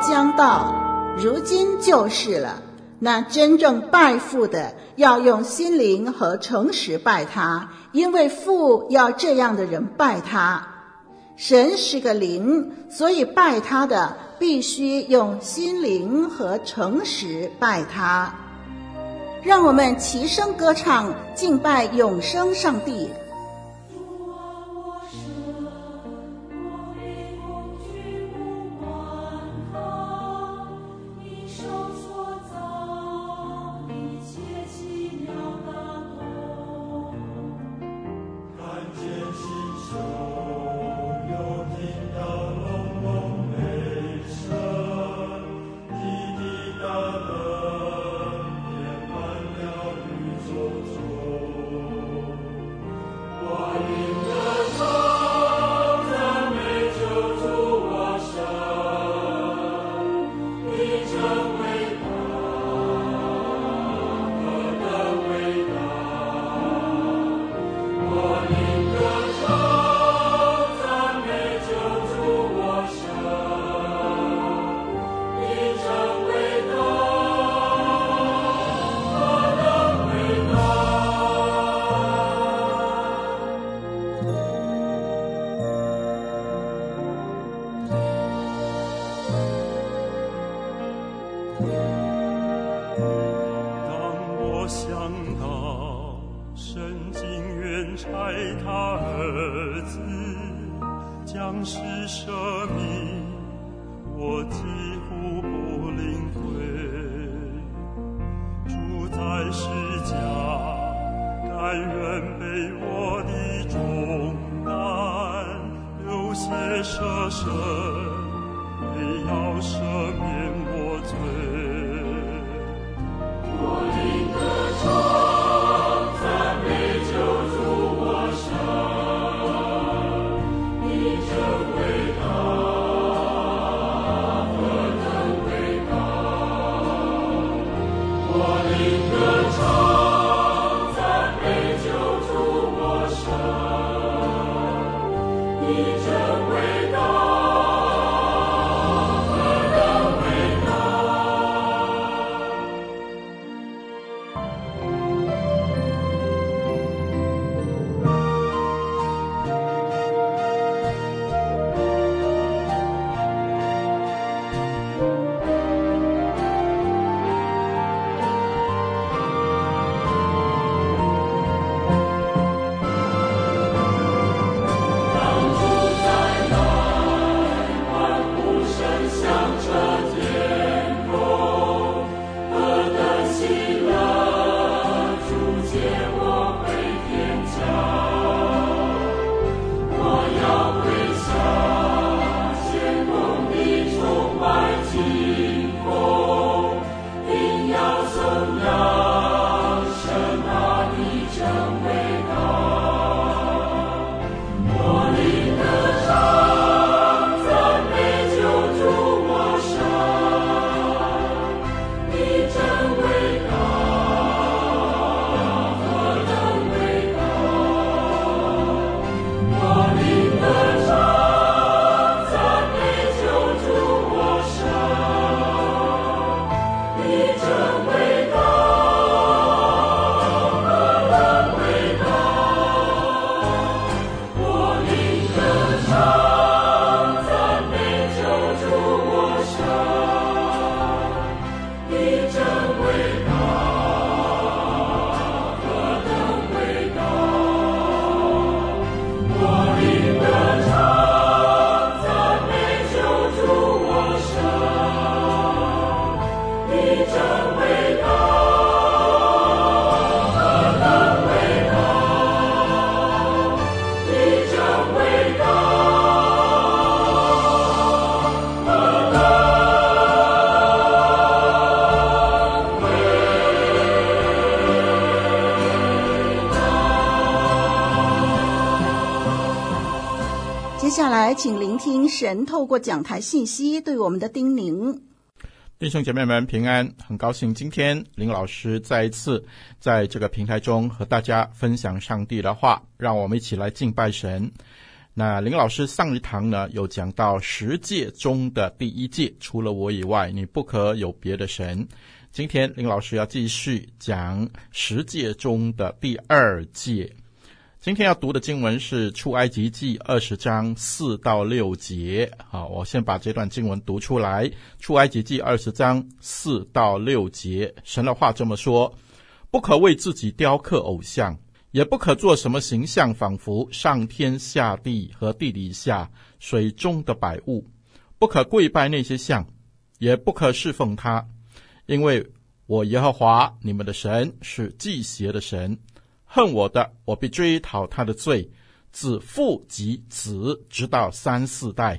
将到，如今就是了。那真正拜父的，要用心灵和诚实拜他，因为父要这样的人拜他。神是个灵，所以拜他的必须用心灵和诚实拜他。让我们齐声歌唱，敬拜永生上帝。但愿被我的重担，有些舍身，也要赦免我罪。see. 神透过讲台信息对我们的叮咛。弟兄姐妹们平安，很高兴今天林老师再一次在这个平台中和大家分享上帝的话，让我们一起来敬拜神。那林老师上一堂呢，有讲到十诫中的第一诫，除了我以外，你不可有别的神。今天林老师要继续讲十诫中的第二诫。今天要读的经文是出埃及记二十章四到六节。好，我先把这段经文读出来。出埃及记二十章四到六节，神的话这么说：不可为自己雕刻偶像。也不可做什么形象，仿佛上天下地和地底下水中的百物，不可跪拜那些像，也不可侍奉他，因为我耶和华你们的神是忌邪的神，恨我的，我必追讨他的罪，自父及子，直到三四代；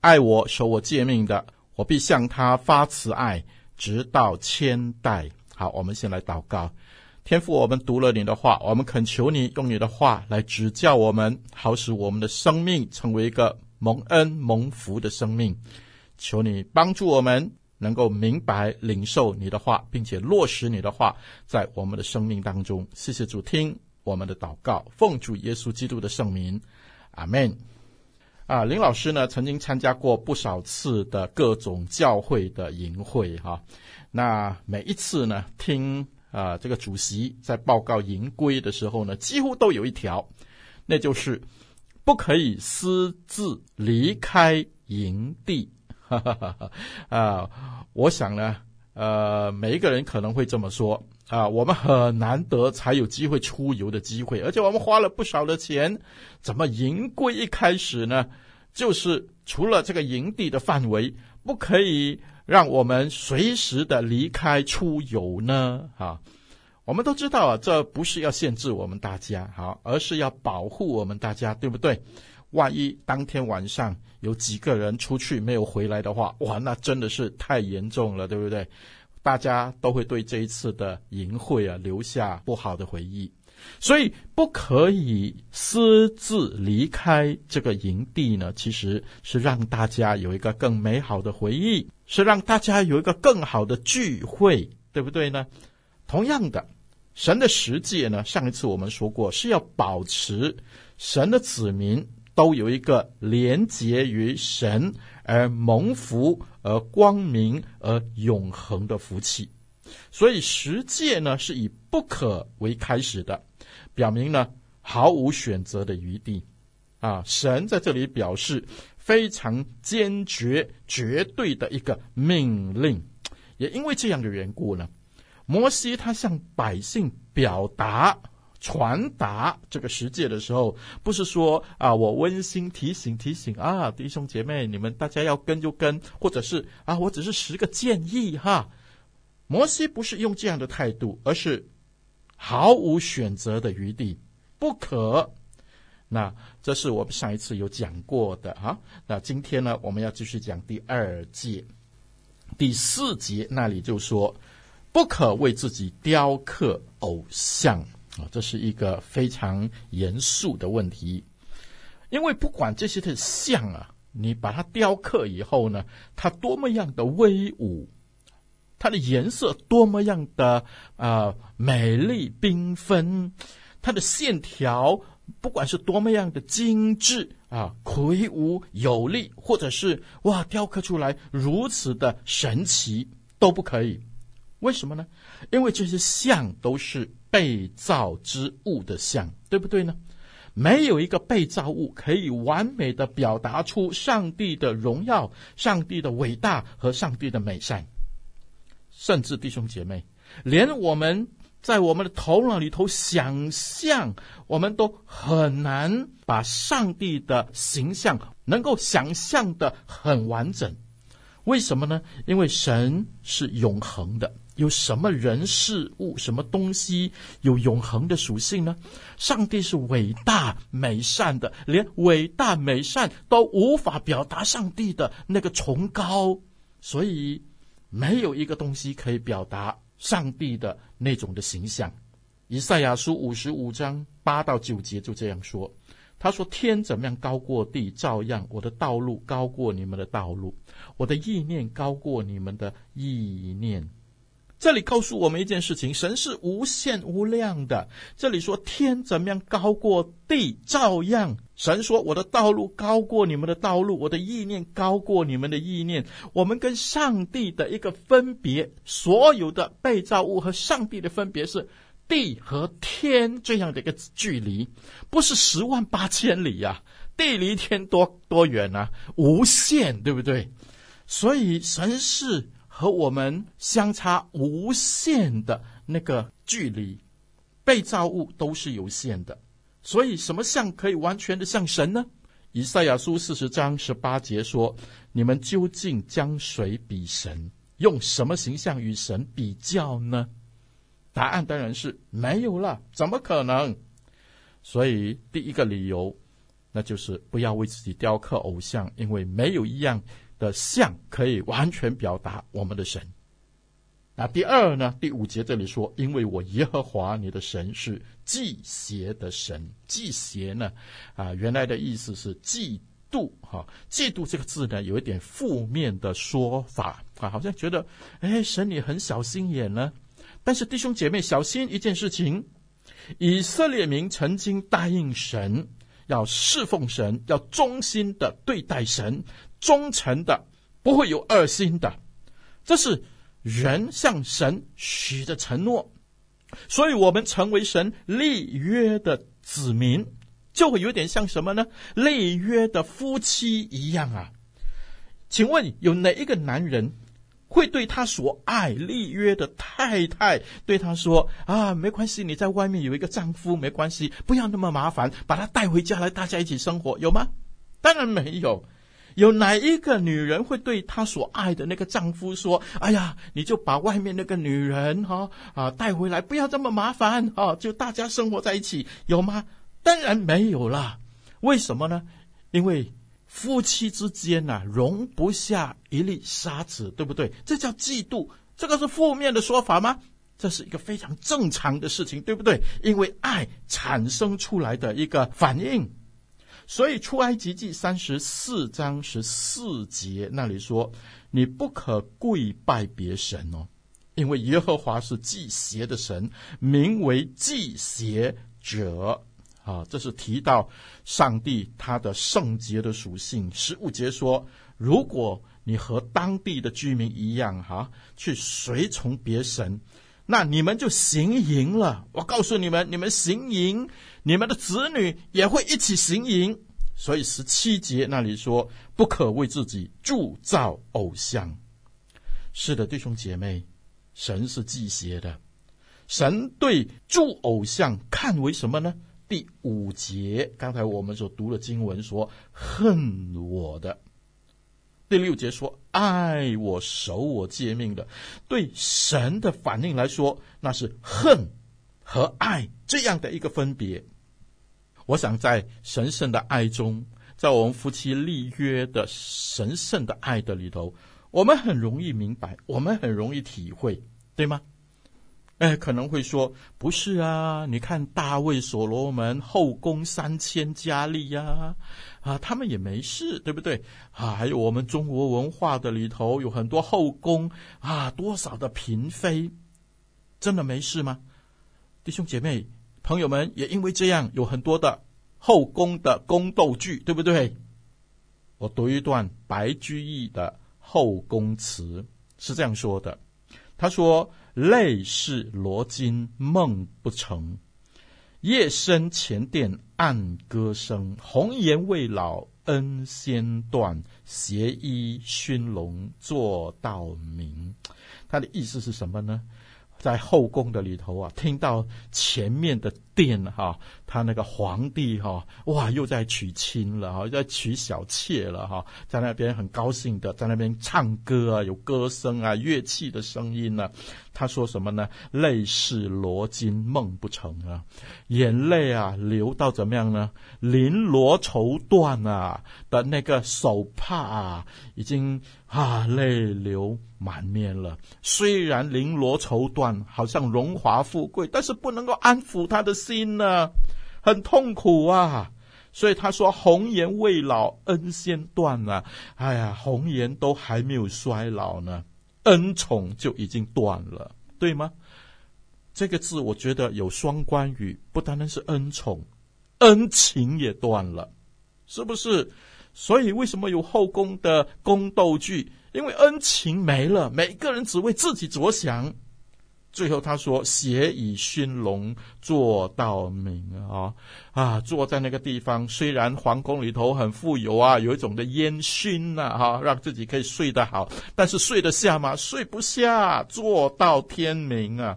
爱我、守我诫命的，我必向他发慈爱，直到千代。好，我们先来祷告。天父，我们读了你的话，我们恳求你用你的话来指教我们，好使我们的生命成为一个蒙恩蒙福的生命。求你帮助我们能够明白领受你的话，并且落实你的话在我们的生命当中。谢谢主，听我们的祷告，奉主耶稣基督的圣名，阿门。啊，林老师呢曾经参加过不少次的各种教会的营会哈，那每一次呢听。啊，这个主席在报告营规的时候呢，几乎都有一条，那就是不可以私自离开营地。哈哈哈啊，我想呢，呃，每一个人可能会这么说啊，我们很难得才有机会出游的机会，而且我们花了不少的钱，怎么营规一开始呢，就是除了这个营地的范围，不可以。让我们随时的离开出游呢？哈，我们都知道啊，这不是要限制我们大家，好，而是要保护我们大家，对不对？万一当天晚上有几个人出去没有回来的话，哇，那真的是太严重了，对不对？大家都会对这一次的营会啊留下不好的回忆。所以不可以私自离开这个营地呢，其实是让大家有一个更美好的回忆，是让大家有一个更好的聚会，对不对呢？同样的，神的十诫呢，上一次我们说过是要保持神的子民都有一个连结于神而蒙福而光明而永恒的福气。所以十诫呢，是以不可为开始的。表明呢，毫无选择的余地，啊，神在这里表示非常坚决、绝对的一个命令。也因为这样的缘故呢，摩西他向百姓表达、传达这个世界的时候，不是说啊，我温馨提醒提醒啊，弟兄姐妹，你们大家要跟就跟，或者是啊，我只是十个建议哈。摩西不是用这样的态度，而是。毫无选择的余地，不可。那这是我们上一次有讲过的啊。那今天呢，我们要继续讲第二诫，第四节那里就说，不可为自己雕刻偶像啊。这是一个非常严肃的问题，因为不管这些的像啊，你把它雕刻以后呢，它多么样的威武。它的颜色多么样的啊、美丽缤纷，它的线条不管是多么样的精致啊魁梧有力，或者是哇雕刻出来如此的神奇都不可以。为什么呢？因为这些像都是被造之物的像，对不对呢？没有一个被造物可以完美的表达出上帝的荣耀、上帝的伟大和上帝的美善。甚至弟兄姐妹，连我们在我们的头脑里头想象，我们都很难把上帝的形象能够想象的很完整。为什么呢？因为神是永恒的，有什么人事物、什么东西有永恒的属性呢？上帝是伟大美善的，连伟大美善都无法表达上帝的那个崇高，所以。没有一个东西可以表达上帝的那种的形象。以赛亚书五十五章八到九节就这样说：“他说：“天怎么样高过地，照样我的道路高过你们的道路，我的意念高过你们的意念。”这里告诉我们一件事情：神是无限无量的。这里说天怎么样高过地，照样神说我的道路高过你们的道路，我的意念高过你们的意念。我们跟上帝的一个分别，所有的被造物和上帝的分别是地和天这样的一个距离，不是十万八千里呀、地离天多多远啊，无限，对不对？所以神是。和我们相差无限的那个距离，被造物都是有限的，所以什么像可以完全的像神呢？以赛亚书四十章十八节说：“你们究竟将谁比神？用什么形象与神比较呢？”答案当然是没有了，怎么可能？所以第一个理由，那就是不要为自己雕刻偶像，因为没有一样。的像可以完全表达我们的神。那第二呢？第五节这里说：“因为我耶和华你的神是忌邪的神。”忌邪呢？啊，原来的意思是嫉妒。哈，嫉妒这个字呢，有一点负面的说法啊，好像觉得，哎，神你很小心眼呢。但是弟兄姐妹，小心一件事情：以色列民曾经答应神，要侍奉神，要忠心的对待神。忠诚的，不会有二心的，这是人向神许的承诺。所以，我们成为神立约的子民，就会有点像什么呢？立约的夫妻一样啊。请问，有哪一个男人会对他所爱立约的太太对他说：“啊，没关系，你在外面有一个丈夫，没关系，不要那么麻烦，把他带回家来，大家一起生活，有吗？”当然没有。有哪一个女人会对她所爱的那个丈夫说：“哎呀，你就把外面那个女人哈啊带回来，不要这么麻烦啊，就大家生活在一起，有吗？”当然没有啦。为什么呢？因为夫妻之间呐、容不下一粒沙子，对不对？这叫嫉妒，这个是负面的说法吗？这是一个非常正常的事情，对不对？因为爱产生出来的一个反应。所以出埃及记三十四章十四节那里说：“你不可跪拜别神哦，因为耶和华是忌邪的神，名为忌邪者。”啊，这是提到上帝他的圣洁的属性。十五节说：“如果你和当地的居民一样，哈、去随从别神，那你们就行淫了。我告诉你们，你们行淫。”你们的子女也会一起行淫，所以十七节那里说，不可为自己铸造偶像。是的，弟兄姐妹，神是忌邪的，神对铸偶像看为什么呢？第五节，刚才我们所读的经文说，恨我的。第六节说，爱我、守我诫命的，对神的反应来说，那是恨和爱这样的一个分别。我想在神圣的爱中，在我们夫妻立约的神圣的爱的里头，我们很容易明白，我们很容易体会，对吗？哎，可能会说不是啊，你看大卫、所罗门后宫三千佳丽呀，啊，他们也没事，对不对？啊，还有我们中国文化的里头有很多后宫啊，多少的嫔妃，真的没事吗？弟兄姐妹。朋友们也因为这样有很多的后宫的宫斗剧，对不对？我读一段白居易的《后宫词》，是这样说的：他说，泪是罗巾梦不成，夜深前殿暗歌声。红颜未老恩先断，斜衣熏笼坐到明。他的意思是什么呢？在后宫的里头啊，听到前面的殿哈，他那个皇帝哈，哇，又在娶亲了哈，又在娶小妾了哈，在那边很高兴的，在那边唱歌啊，有歌声啊，乐器的声音呢。他说什么呢？泪是罗巾梦不成啊，眼泪啊流到怎么样呢？绫罗绸缎啊的那个手帕啊，已经啊泪流满面了。虽然绫罗绸缎好像荣华富贵，但是不能够安抚他的心呢，很痛苦啊。所以他说：“红颜未老，恩先断了。”哎呀，红颜都还没有衰老呢，恩宠就已经断了，对吗？这个字我觉得有双关语，不单单是恩宠，恩情也断了，是不是？所以为什么有后宫的宫斗剧？因为恩情没了，每个人只为自己着想。最后他说：“斜倚熏笼坐道明啊啊，坐在那个地方，虽然皇宫里头很富有啊，有一种的烟熏呐，哈，让自己可以睡得好，但是睡得下吗？睡不下，坐到天明啊，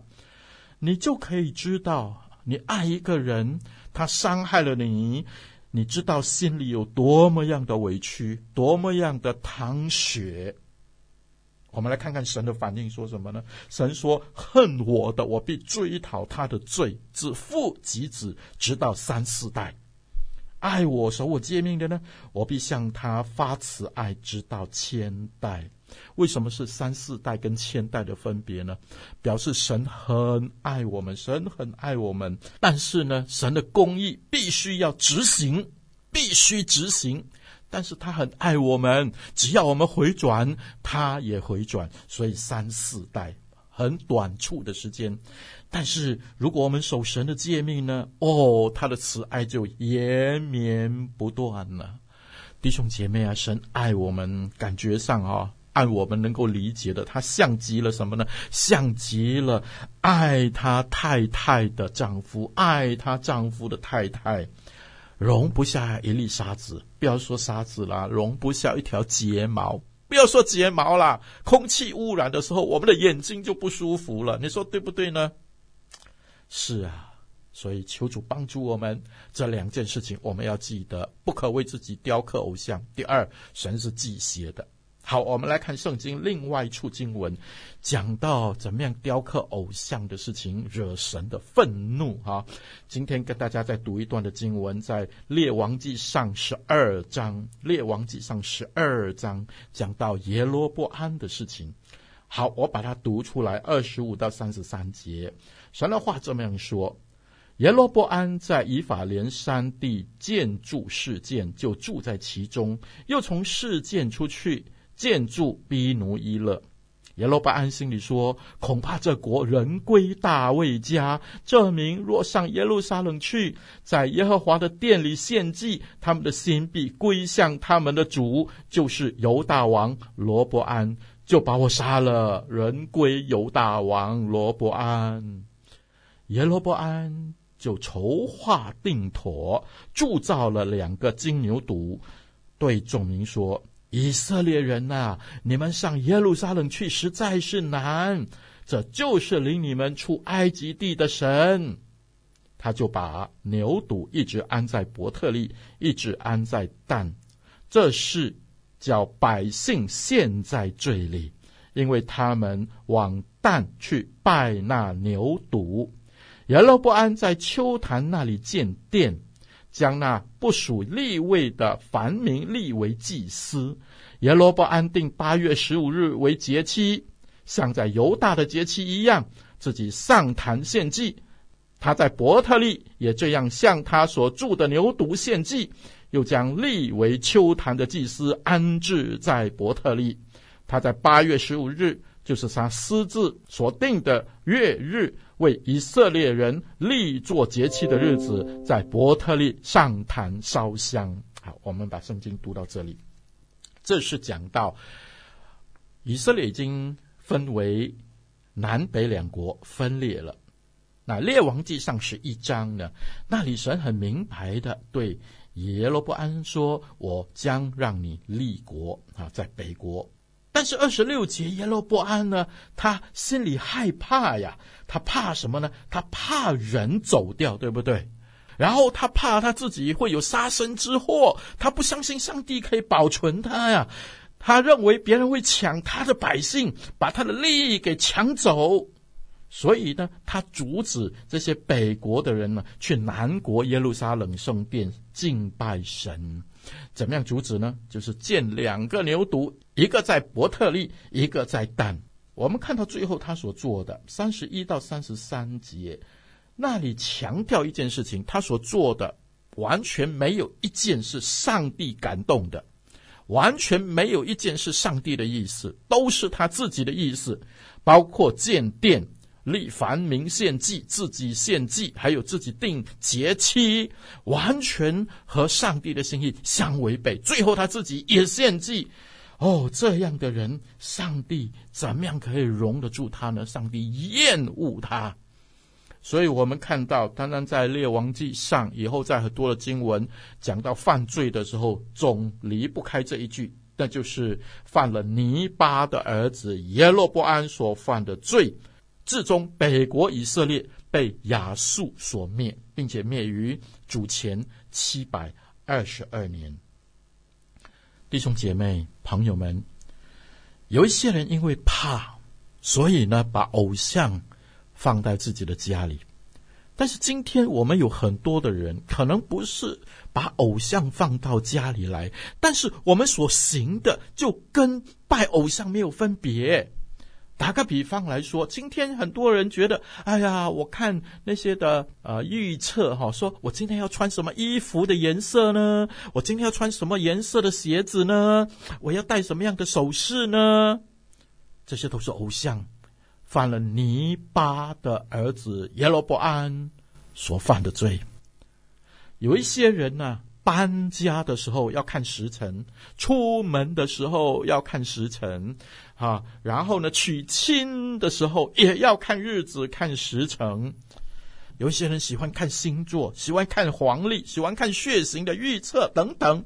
你就可以知道，你爱一个人，他伤害了你，你知道心里有多么样的委屈，多么样的淌血。”我们来看看神的反应说什么呢？神说：“恨我的，我必追讨他的罪，自父及子，直到三四代；爱我、守我诫命的呢，我必向他发慈爱，直到千代。”为什么是三四代跟千代的分别呢？表示神很爱我们，神很爱我们，但是呢，神的公义必须要执行，必须执行。但是他很爱我们，只要我们回转，他也回转。所以三四代很短促的时间，但是如果我们守神的诫命呢？哦，他的慈爱就延绵不断了。弟兄姐妹啊，神爱我们，感觉上啊、按我们能够理解的，他像极了什么呢？像极了爱他太太的丈夫，爱他丈夫的太太。容不下一粒沙子，不要说沙子啦，容不下一条睫毛，不要说睫毛啦。空气污染的时候，我们的眼睛就不舒服了。你说对不对呢？是啊，所以求主帮助我们，这两件事情我们要记得，不可为自己雕刻偶像。第二，神是忌邪的。好，我们来看圣经另外一处经文，讲到怎么样雕刻偶像的事情惹神的愤怒哈。今天跟大家再读一段的经文，在列王记上十二章，列王记上十二章讲到耶罗波安的事情。好，我把它读出来，二十五到三十三节，神的话这么样说：耶罗波安在以法莲山地建筑事件，就住在其中，又从事件出去。建筑逼奴伊勒，耶罗波安心里说：“恐怕这国人归大卫家，这民若上耶路撒冷去，在耶和华的殿里献祭，他们的心必归向他们的主，就是犹大王罗伯安，就把我杀了。人归犹大王罗伯安，耶罗伯安就筹划定妥，铸造了两个金牛犊，对众民说。”以色列人呐、你们上耶路撒冷去实在是难。这就是领你们出埃及地的神。他就把牛犊一直安在伯特利，一直安在但。这是叫百姓陷在罪里，因为他们往但去拜那牛犊。耶罗波安在秋坛那里建殿。将那不属立位的凡民立为祭司。耶罗波安定八月十五日为节期，像在犹大的节期一样，自己上坛献祭。他在伯特利也这样向他所铸的牛犊献祭，又将立为秋坛的祭司安置在伯特利。他在八月十五日，就是他私自所定的月日。为以色列人立作节期的日子，在伯特利上坛烧香。好，我们把圣经读到这里。这是讲到以色列已经分为南北两国分裂了。那列王记上是一章呢？那里神很明白的对耶罗波安说：“我将让你立国啊，在北国。”但是二十六节耶罗波安呢，他心里害怕呀，他怕什么呢？他怕人走掉，对不对？然后他怕他自己会有杀身之祸，他不相信上帝可以保存他呀，他认为别人会抢他的百姓，把他的利益给抢走。所以呢，他阻止这些北国的人呢，去南国耶路撒冷圣殿敬拜神。怎么样阻止呢？就是建两个牛犊，一个在伯特利，一个在但。我们看到最后他所做的三十一到三十三节，那里强调一件事情，他所做的完全没有一件是上帝感动的，完全没有一件是上帝的意思，都是他自己的意思，包括建殿、立凡民献祭、自己献祭，还有自己定节期，完全和上帝的心意相违背。最后他自己也献祭。哦，这样的人，上帝怎么样可以容得住他呢？上帝厌恶他。所以我们看到，单单在列王记上，以后在很多的经文讲到犯罪的时候，总离不开这一句，那就是犯了尼巴的儿子耶罗波安所犯的罪，至终北国以色列被亚述所灭，并且灭于主前七百二十二年。弟兄姐妹、朋友们，有一些人因为怕，所以呢，把偶像。放在自己的家里，但是今天我们有很多的人，可能不是把偶像放到家里来，但是我们所行的就跟拜偶像没有分别。打个比方来说，今天很多人觉得，哎呀，我看那些的呃预测哈，说我今天要穿什么衣服的颜色呢？我今天要穿什么颜色的鞋子呢？我要戴什么样的首饰呢？这些都是偶像。犯了泥巴的儿子耶罗伯安所犯的罪。有一些人呢、搬家的时候要看时辰，出门的时候要看时辰，啊，然后呢，娶亲的时候也要看日子、看时辰。有些人喜欢看星座，喜欢看黄历，喜欢看血型的预测等等。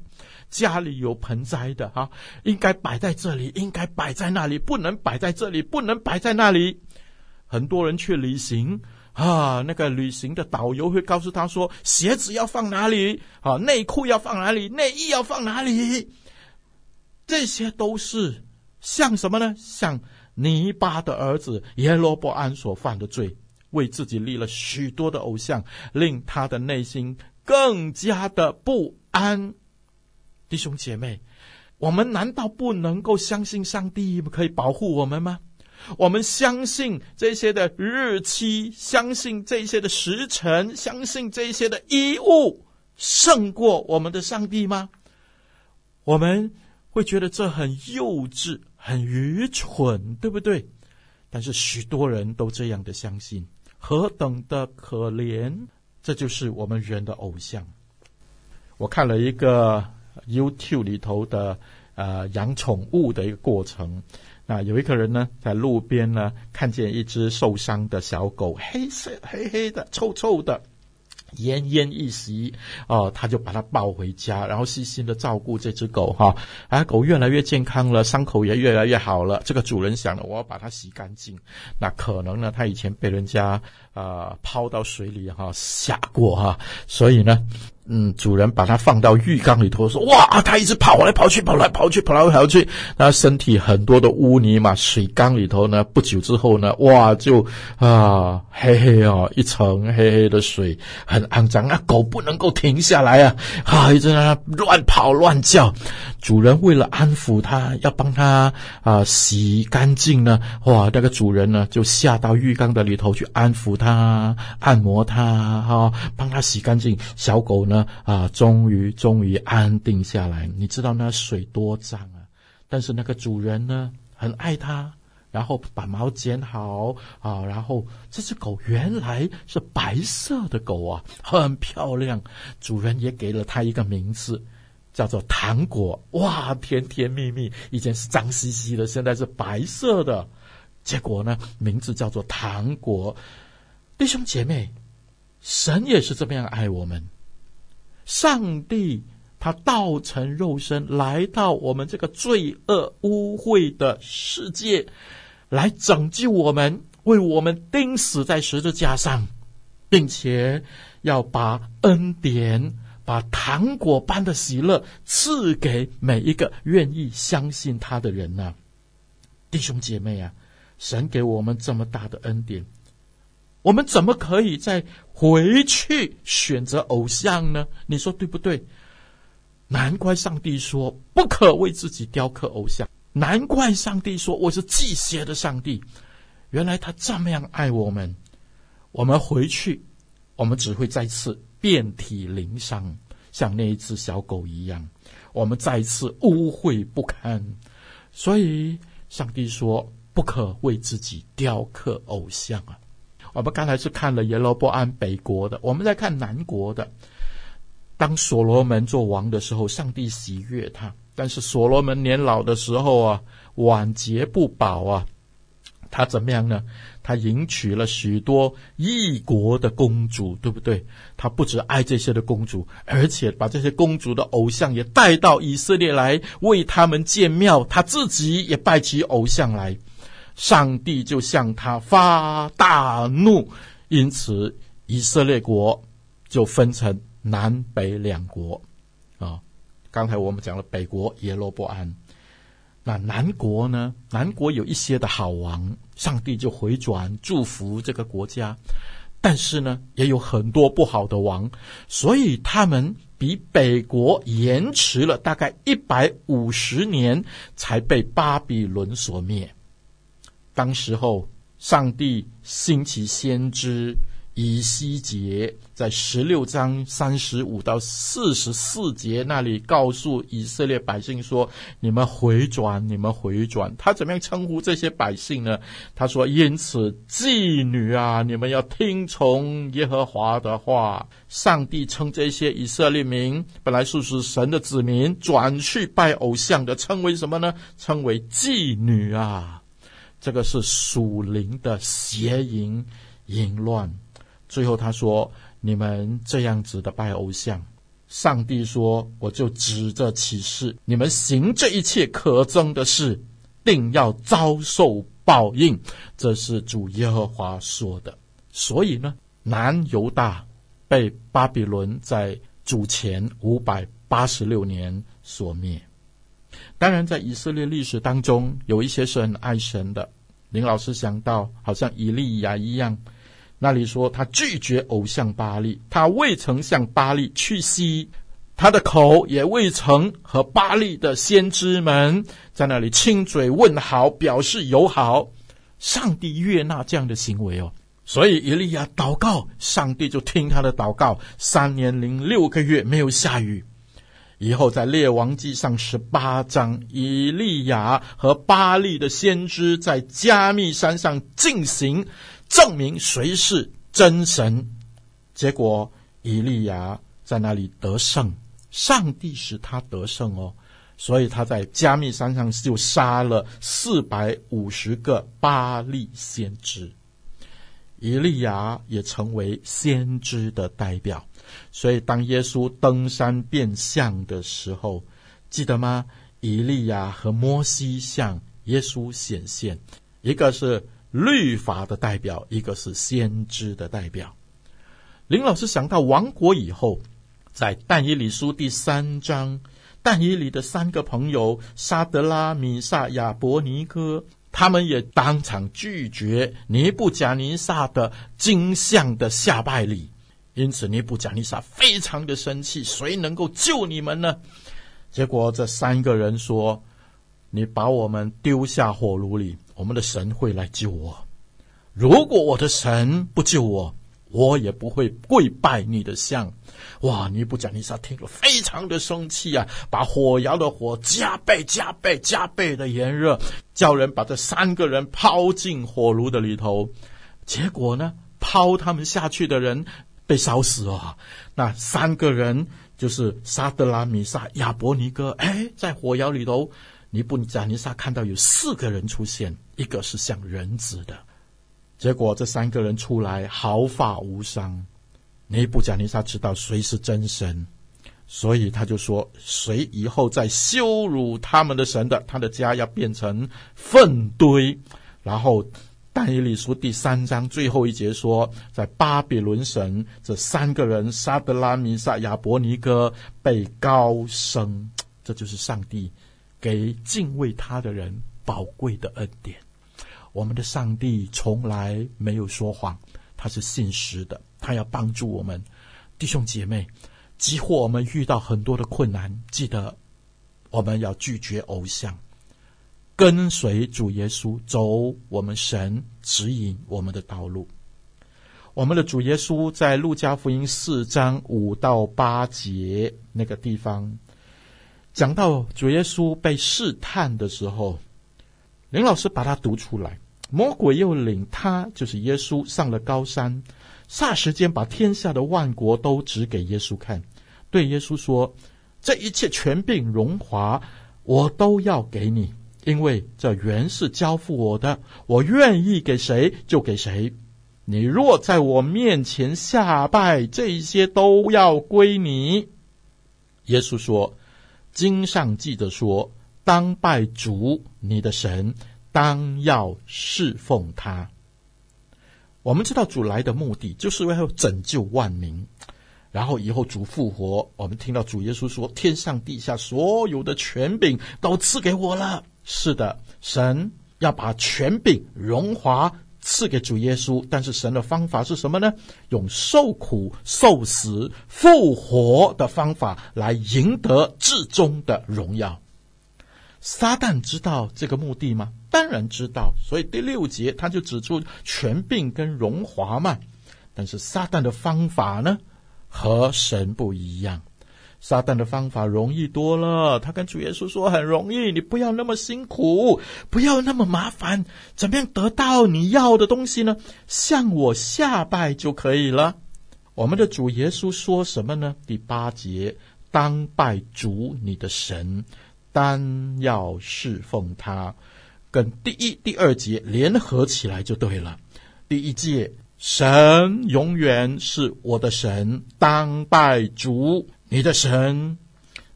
家里有盆栽的哈，应该摆在这里，应该摆在那里，不能摆在这里，不能摆在那里。很多人去旅行啊，那个旅行的导游会告诉他说，鞋子要放哪里啊，内裤要放哪里，内衣要放哪里。这些都是像什么呢？像泥巴的儿子耶罗波安所犯的罪，为自己立了许多的偶像，令他的内心更加的不安。弟兄姐妹，我们难道不能够相信上帝可以保护我们吗？我们相信这些的日期，相信这些的时辰，相信这些的衣物，胜过我们的上帝吗？我们会觉得这很幼稚、很愚蠢，对不对？但是许多人都这样的相信，何等的可怜！这就是我们人的偶像。我看了一个。YouTube 里头的呃养宠物的一个过程，那有一个人呢在路边呢看见一只受伤的小狗，黑色黑黑的臭臭的。奄奄一息哦，他就把它抱回家，然后细心的照顾这只狗哈。啊，狗越来越健康了，伤口也越来越好了。这个主人想了，我要把它洗干净。那可能呢，他以前被人家啊、呃、抛到水里哈下过哈，所以呢，嗯，主人把它放到浴缸里头，说哇，它一直跑来跑去，跑来跑去，跑来跑去。那身体很多的污泥嘛，水缸里头呢，不久之后呢，哇，就啊黑黑哦，一层黑黑的水。很肮脏啊！狗不能够停下来啊！啊，一直在那乱跑乱叫。主人为了安抚它，要帮它啊洗干净呢。哇，那个主人呢就下到浴缸的里头去安抚它、按摩它，哈、啊，帮它洗干净。小狗呢啊，终于终于安定下来。你知道那水多脏啊！但是那个主人呢很爱它。然后把毛剪好啊，然后这只狗原来是白色的狗啊，很漂亮。主人也给了它一个名字，叫做糖果。哇，甜甜蜜蜜。以前是脏兮兮的，现在是白色的。结果呢，名字叫做糖果。弟兄姐妹，神也是这么样爱我们。上帝他道成肉身来到我们这个罪恶污秽的世界。来拯救我们，为我们钉死在十字架上，并且要把恩典、把糖果般的喜乐赐给每一个愿意相信他的人呐！弟兄姐妹啊，神给我们这么大的恩典，我们怎么可以再回去选择偶像呢？你说对不对？难怪上帝说不可为自己雕刻偶像。难怪上帝说我是忌邪的上帝，原来他这么样爱我们。我们回去，我们只会再次遍体鳞伤，像那一只小狗一样，我们再次污秽不堪。所以，上帝说不可为自己雕刻偶像啊！我们刚才是看了耶罗波安北国的，我们在看南国的。当所罗门做王的时候，上帝喜悦他，但是所罗门年老的时候啊，晚节不保啊。他怎么样呢？他迎娶了许多异国的公主，对不对？他不止爱这些的公主，而且把这些公主的偶像也带到以色列来为他们建庙，他自己也拜起偶像来。上帝就向他发大怒，因此以色列国就分成南北两国。啊、刚才我们讲了北国耶罗波安。那南国呢？南国有一些的好王，上帝就回转祝福这个国家。但是呢，也有很多不好的王，所以他们比北国延迟了大概一百五十年，才被巴比伦所灭。当时候，上帝兴起先知。以西结在十六章三十五到四十四节那里告诉以色列百姓说：“你们回转，你们回转。”他怎么样称呼这些百姓呢？他说：“因此，妓女啊，你们要听从耶和华的话。”上帝称这些以色列民本来是是神的子民，转去拜偶像的，称为什么呢？称为妓女啊！这个是属灵的邪淫淫乱。最后他说：“你们这样子的拜偶像，上帝说，我就指着起誓，你们行这一切可憎的事，定要遭受报应。”这是主耶和华说的。所以呢，南犹大被巴比伦在主前五百八十六年所灭。当然，在以色列历史当中，有一些是很爱神的。林老师想到，好像以利亚一样。那里说他拒绝偶像巴力，他未曾向巴力屈膝，他的口也未曾和巴力的先知们在那里亲嘴问好，表示友好。上帝悦纳这样的行为哦，所以以利亚祷告，上帝就听他的祷告。三年零六个月没有下雨，以后在列王记上十八章，以利亚和巴力的先知在加密山上进行。证明谁是真神，结果以利亚在那里得胜，上帝使他得胜哦，所以他在加密山上就杀了四百五十个巴力先知，以利亚也成为先知的代表。所以当耶稣登山变像的时候，记得吗？以利亚和摩西向耶稣显现，一个是。律法的代表，一个是先知的代表。林老师想到亡国以后，在但以理书第三章，但以理的三个朋友沙德拉、米煞、亚伯尼歌，他们也当场拒绝尼布甲尼撒的金像的下拜礼，因此尼布甲尼撒非常的生气，谁能够救你们呢？结果这三个人说：“你把我们丢下火炉里。”我们的神会来救我。如果我的神不救我，我也不会跪拜你的像。哇！尼布甲尼撒听了非常的生气啊，把火窑的火加倍、加倍、加倍的炎热，叫人把这三个人抛进火炉的里头。结果呢，抛他们下去的人被烧死了。那三个人就是沙德拉、米萨、亚伯尼歌，哎，在火窑里头。尼布甲尼撒看到有四个人出现，一个是像人子的，结果这三个人出来毫发无伤。尼布甲尼撒知道谁是真神，所以他就说：谁以后再羞辱他们的神的，他的家要变成粪堆。然后但以理书第三章最后一节说，在巴比伦神这三个人沙德拉、米撒、亚伯尼歌被高升，这就是上帝。给敬畏他的人宝贵的恩典。我们的上帝从来没有说谎，他是信实的，他要帮助我们弟兄姐妹。即或我们遇到很多的困难，记得我们要拒绝偶像，跟随主耶稣走我们神指引我们的道路。我们的主耶稣在路加福音四章五到八节那个地方讲到主耶稣被试探的时候，林老师把它读出来。魔鬼又领他，就是耶稣，上了高山，霎时间把天下的万国都指给耶稣看，对耶稣说：“这一切权柄荣华，我都要给你，因为这原是交付我的，我愿意给谁就给谁。”你若在我面前下拜，这些都要归你。耶稣说：“经上记着说，当拜主你的神，当要侍奉他。”我们知道主来的目的就是为了拯救万民，然后以后主复活。我们听到主耶稣说：“天上地下所有的权柄都赐给我了。”是的，神要把权柄荣华。赐给主耶稣，但是神的方法是什么呢？用受苦、受死、复活的方法来赢得至终的荣耀。撒旦知道这个目的吗？当然知道。所以第六节他就指出权柄跟荣华嘛。但是撒旦的方法呢，和神不一样。撒旦的方法容易多了，他跟主耶稣说很容易，你不要那么辛苦，不要那么麻烦，怎么样得到你要的东西呢？向我下拜就可以了。我们的主耶稣说什么呢？第八节，当拜主你的神，单要侍奉他，跟第一、第二节联合起来就对了。第一节，神永远是我的神，当拜主。你的神，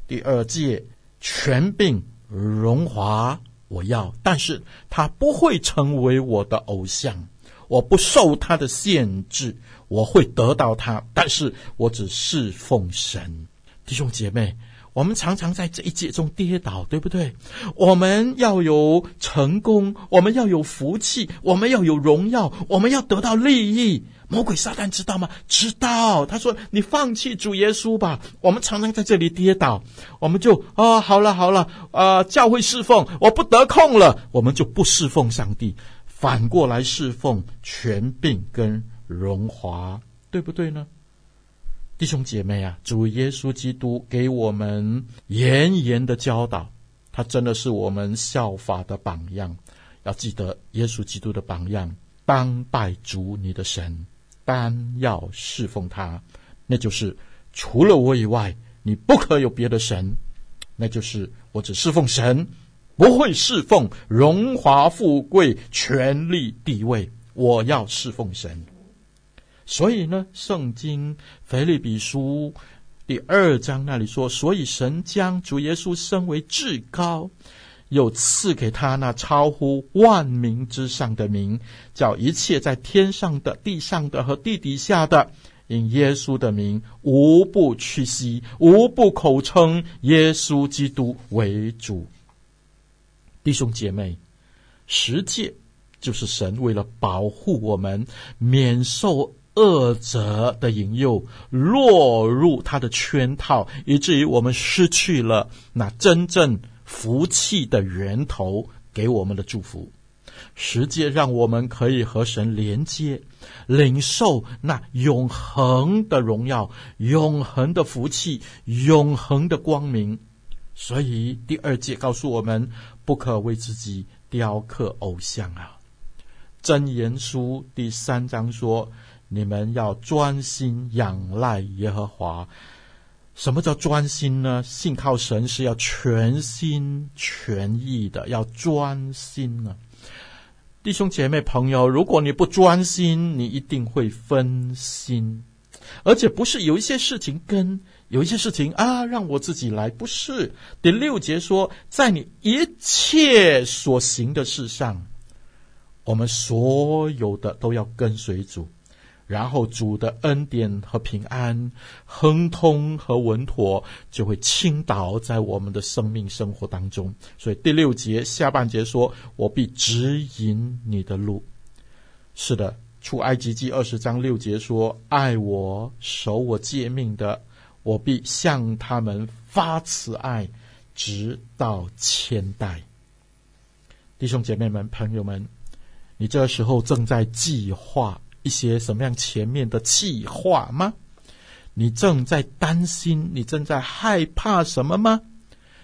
第二节，权柄荣华我要，但是他不会成为我的偶像，我不受他的限制，我会得到他，但是我只侍奉神。弟兄姐妹，我们常常在这一诫中跌倒，对不对？我们要有成功，我们要有福气，我们要有荣耀，我们要得到利益。魔鬼撒旦知道吗？知道。他说：“你放弃主耶稣吧。”我们常常在这里跌倒，我们就啊、哦，好了好了，啊、教会侍奉我不得空了，我们就不侍奉上帝，反过来侍奉权柄跟荣华，对不对呢？弟兄姐妹啊，主耶稣基督给我们严严的教导，他真的是我们效法的榜样。要记得耶稣基督的榜样，当拜主你的神。单要侍奉他，那就是除了我以外，你不可有别的神。那就是我只侍奉神，不会侍奉荣华富贵、权力地位。我要侍奉神。所以呢，圣经腓立比书第二章那里说：所以神将主耶稣升为至高。又赐给他那超乎万名之上的名，叫一切在天上的、地上的和地底下的，因耶稣的名，无不屈膝，无不口称耶稣基督为主。弟兄姐妹，十诫就是神为了保护我们免受恶者的引诱，落入他的圈套，以至于我们失去了那真正。福气的源头给我们的祝福，实际让我们可以和神连接，领受那永恒的荣耀、永恒的福气、永恒的光明。所以第二诫告诉我们，不可为自己雕刻偶像啊。真言书第三章说：“你们要专心仰赖耶和华。”什么叫专心呢？信靠神是要全心全意的，要专心呢。弟兄姐妹朋友，如果你不专心，你一定会分心，而且不是有一些事情跟有一些事情啊，让我自己来，不是。第六节说，在你一切所行的事上，我们所有的都要跟随主。然后主的恩典和平安、亨通和稳妥就会倾倒在我们的生命生活当中。所以第六节下半节说：“我必指引你的路。”是的，出埃及记二十章六节说：“爱我、守我诫命的，我必向他们发慈爱，直到千代。”弟兄姐妹们、朋友们，你这时候正在计划。一些什么样前面的气话吗？你正在担心，你正在害怕什么吗？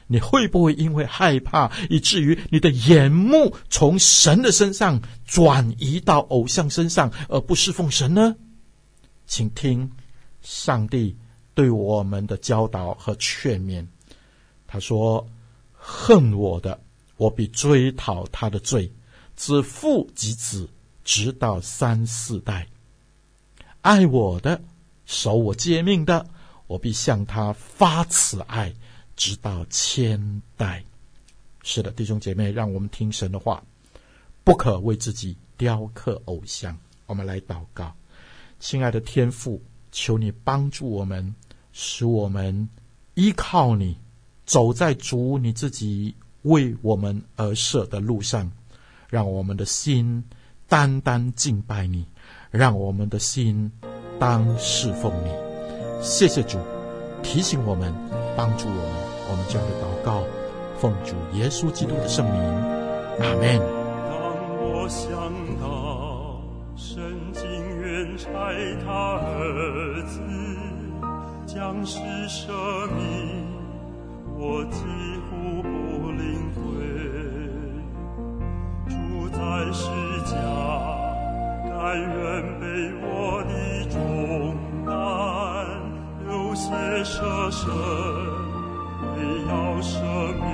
你会不会因为害怕，以至于你的眼目从神的身上转移到偶像身上，而不侍奉神呢？请听上帝对我们的教导和劝勉。他说：“恨我的，我必追讨他的罪，自父及子，直到三四代；爱我的，守我诫命的，我必向他发慈爱。”直到千代，是的，弟兄姐妹，让我们听神的话，不可为自己雕刻偶像。我们来祷告，亲爱的天父，求你帮助我们，使我们依靠你，走在主你自己为我们而设的路上，让我们的心单单敬拜你，让我们的心当侍奉你。谢谢主，提醒我们，帮助我们。我们这样的祷告，奉主耶稣基督的圣名，阿门。当我想到神竟愿差他儿子将是舍命，我几乎不领会。主在世家，甘愿背我的重担，流血舍身。为要赦免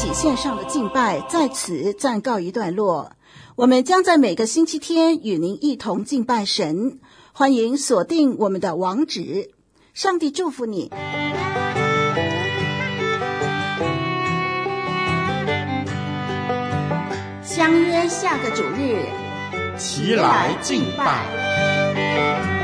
起线上的敬拜在此暂告一段落。我们将在每个星期天与您一同敬拜神，欢迎锁定我们的网址。上帝祝福你。相约下个主日，齐来敬拜。